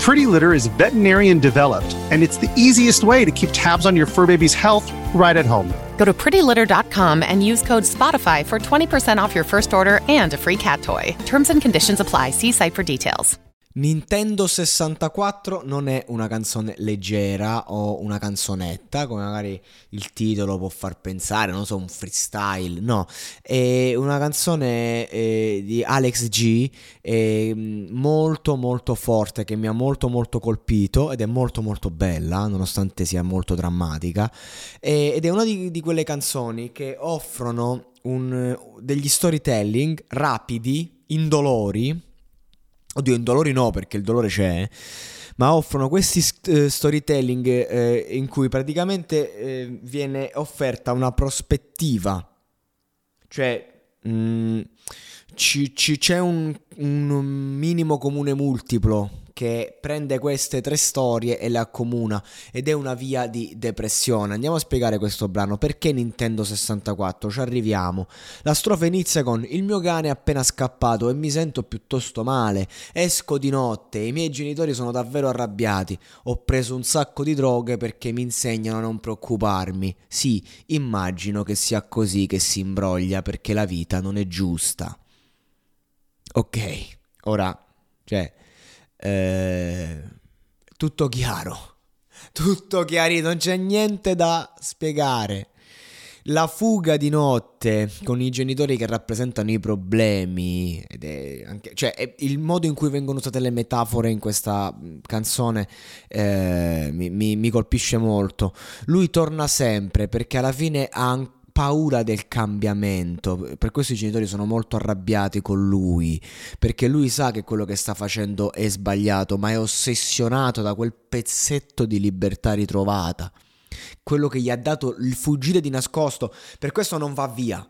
Pretty Litter is veterinarian developed, and it's the easiest way to keep tabs on your fur baby's health right at home. Go to prettylitter.com and use code SPOTIFY for 20% off your first order and a free cat toy. Terms and conditions apply. See site for details. Nintendo 64 non è una canzone leggera o una canzonetta, come magari il titolo può far pensare, non so, un freestyle, no, è una canzone eh, di Alex G eh, molto molto forte che mi ha molto molto colpito ed è molto molto bella, nonostante sia molto drammatica, eh, ed è una di, di quelle canzoni che offrono un, degli storytelling rapidi, indolori, Oddio, in dolori no, perché il dolore c'è, ma offrono questi uh, storytelling eh, in cui praticamente eh, viene offerta una prospettiva. Cioè, mh, mm, ci, ci, c'è un, un minimo comune multiplo che prende queste tre storie e le accomuna ed è una via di depressione. Andiamo a spiegare questo brano. Perché Nintendo 64? Ci arriviamo. La strofa inizia con il mio cane è appena scappato e mi sento piuttosto male. Esco di notte, i miei genitori sono davvero arrabbiati. Ho preso un sacco di droghe perché mi insegnano a non preoccuparmi. Sì, immagino che sia così che si imbroglia perché la vita non è giusta. Ok, ora, cioè, eh, tutto chiaro, tutto chiarito, non c'è niente da spiegare. La fuga di notte con i genitori che rappresentano i problemi, anche, cioè il modo in cui vengono usate le metafore in questa canzone eh, mi, mi, mi colpisce molto. Lui torna sempre perché alla fine ha ancora paura del cambiamento. Per questo i genitori sono molto arrabbiati con lui, perché lui sa che quello che sta facendo è sbagliato, ma è ossessionato da quel pezzetto di libertà ritrovata. Quello che gli ha dato il fuggire di nascosto, per questo non va via.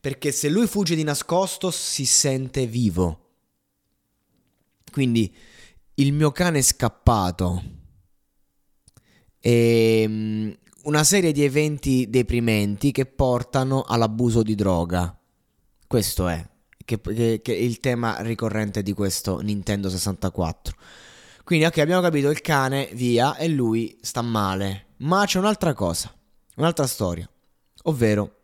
Perché se lui fugge di nascosto si sente vivo. Quindi il mio cane è scappato. E ehm, una serie di eventi deprimenti che portano all'abuso di droga. Questo è, che, che, che il tema ricorrente di questo Nintendo 64. Quindi, ok, abbiamo capito il cane, via, e lui sta male. Ma c'è un'altra cosa, un'altra storia, ovvero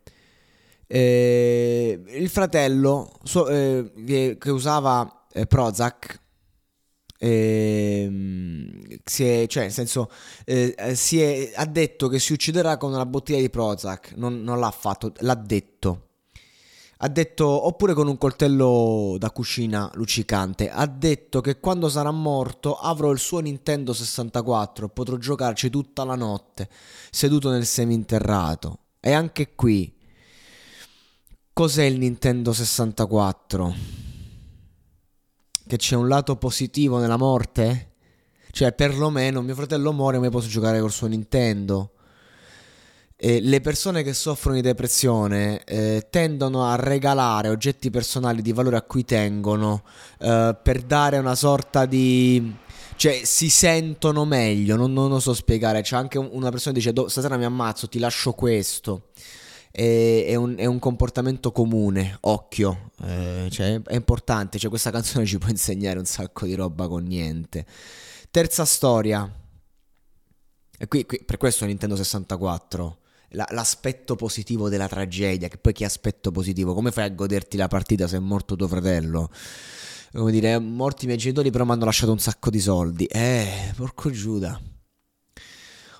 eh, il fratello so, eh, che usava eh, Prozac eh, si è, cioè, nel senso, eh, si è, ha detto che si ucciderà con una bottiglia di Prozac. Non, non l'ha fatto, l'ha detto. Ha detto, oppure con un coltello da cucina luccicante. Ha detto che quando sarà morto avrò il suo Nintendo 64. Potrò giocarci tutta la notte, seduto nel seminterrato. E anche qui, cos'è il Nintendo 64? che c'è un lato positivo nella morte? Cioè, perlomeno mio fratello muore, ma io posso giocare col suo Nintendo. E le persone che soffrono di depressione eh, tendono a regalare oggetti personali di valore a cui tengono eh, per dare una sorta di cioè si sentono meglio. Non, non lo so spiegare. C'è anche una persona che dice: Stasera mi ammazzo, ti lascio questo è, è, un, è un, comportamento comune, occhio, eh, cioè, è importante, cioè, questa canzone ci può insegnare un sacco di roba con niente. Terza storia, e qui, qui per questo Nintendo 64, la, l'aspetto positivo della tragedia, che poi che aspetto positivo, come fai a goderti la partita se è morto tuo fratello? Come dire, morti i miei genitori però mi hanno lasciato un sacco di soldi, eh, porco Giuda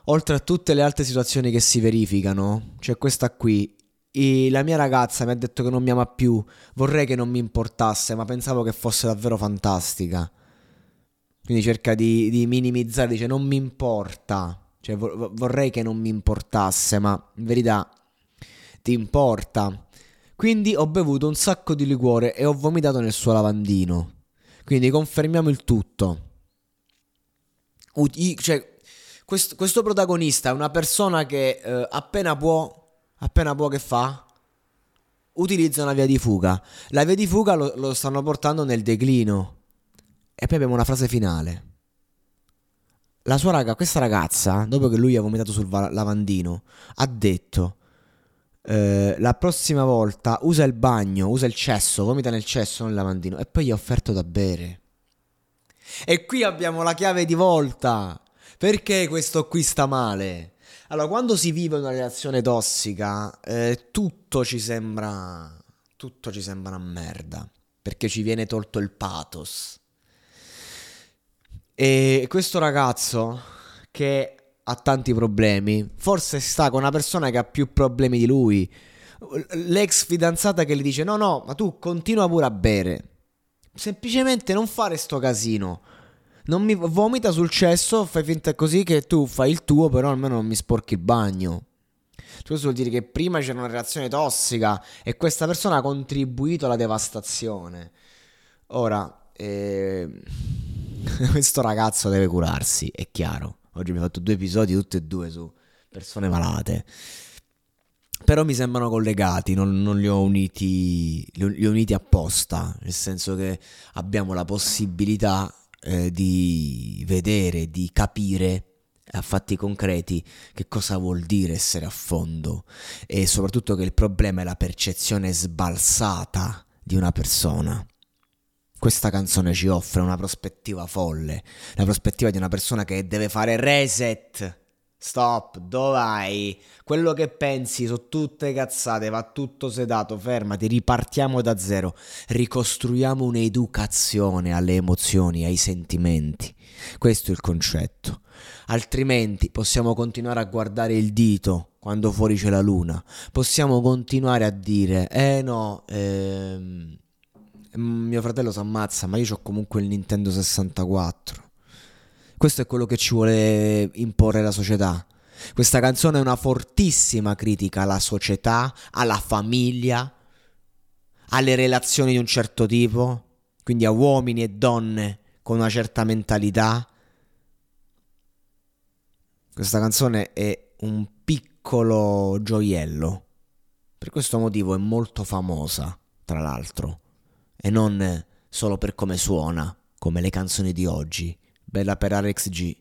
oltre a tutte le altre situazioni che si verificano, c'è questa qui. E la mia ragazza mi ha detto che non mi ama più, vorrei che non mi importasse, ma pensavo che fosse davvero fantastica. Quindi cerca di, di minimizzare, dice non mi importa, cioè vorrei che non mi importasse, ma in verità ti importa. Quindi ho bevuto un sacco di liquore e ho vomitato nel suo lavandino. Quindi confermiamo il tutto. Uti- cioè, questo, questo, protagonista è una persona che eh, appena può, appena può che fa? Utilizza una via di fuga. La via di fuga lo, lo stanno portando nel declino. E poi abbiamo una frase finale. La sua raga, questa ragazza, dopo che lui ha vomitato sul lavandino, ha detto: eh, La prossima volta usa il bagno, usa il cesso, vomita nel cesso, nel lavandino. E poi gli ha offerto da bere. E qui abbiamo la chiave di volta. Perché questo qui sta male? Allora, quando si vive una relazione tossica, eh, tutto ci sembra. Tutto ci sembra una merda. Perché ci viene tolto il pathos. E questo ragazzo che ha tanti problemi, forse sta con una persona che ha più problemi di lui. L'ex fidanzata che gli dice: No, no, ma tu continua pure a bere. Semplicemente non fare sto casino. Non mi vomita sul cesso, fai finta così che tu fai il tuo, però almeno non mi sporchi il bagno. Questo vuol dire che prima c'era una relazione tossica e questa persona ha contribuito alla devastazione. Ora, eh questo ragazzo deve curarsi, è chiaro. Oggi mi ho fatto due episodi, tutti e due su persone malate. Però mi sembrano collegati, non, non li, ho uniti, li, ho, uniti apposta, nel senso che abbiamo la possibilità eh, di vedere, di capire a fatti concreti che cosa vuol dire essere a fondo e soprattutto che il problema è la percezione sbalsata di una persona. Questa canzone ci offre una prospettiva folle, la prospettiva di una persona che deve fare reset. Stop, dove vai? Quello che pensi sono tutte cazzate, va tutto sedato, fermati, ripartiamo da zero, ricostruiamo un'educazione alle emozioni, ai sentimenti. Questo è il concetto. Altrimenti possiamo continuare a guardare il dito quando fuori c'è la luna, possiamo continuare a dire, eh no, ehm mio fratello si ammazza, ma io ho comunque il Nintendo 64. Questo è quello che ci vuole imporre la società. Questa canzone è una fortissima critica alla società, alla famiglia, alle relazioni di un certo tipo, quindi a uomini e donne con una certa mentalità. Questa canzone è un piccolo gioiello. Per questo motivo è molto famosa, tra l'altro e non solo per come suona, come le canzoni di oggi. Bella per Alex G.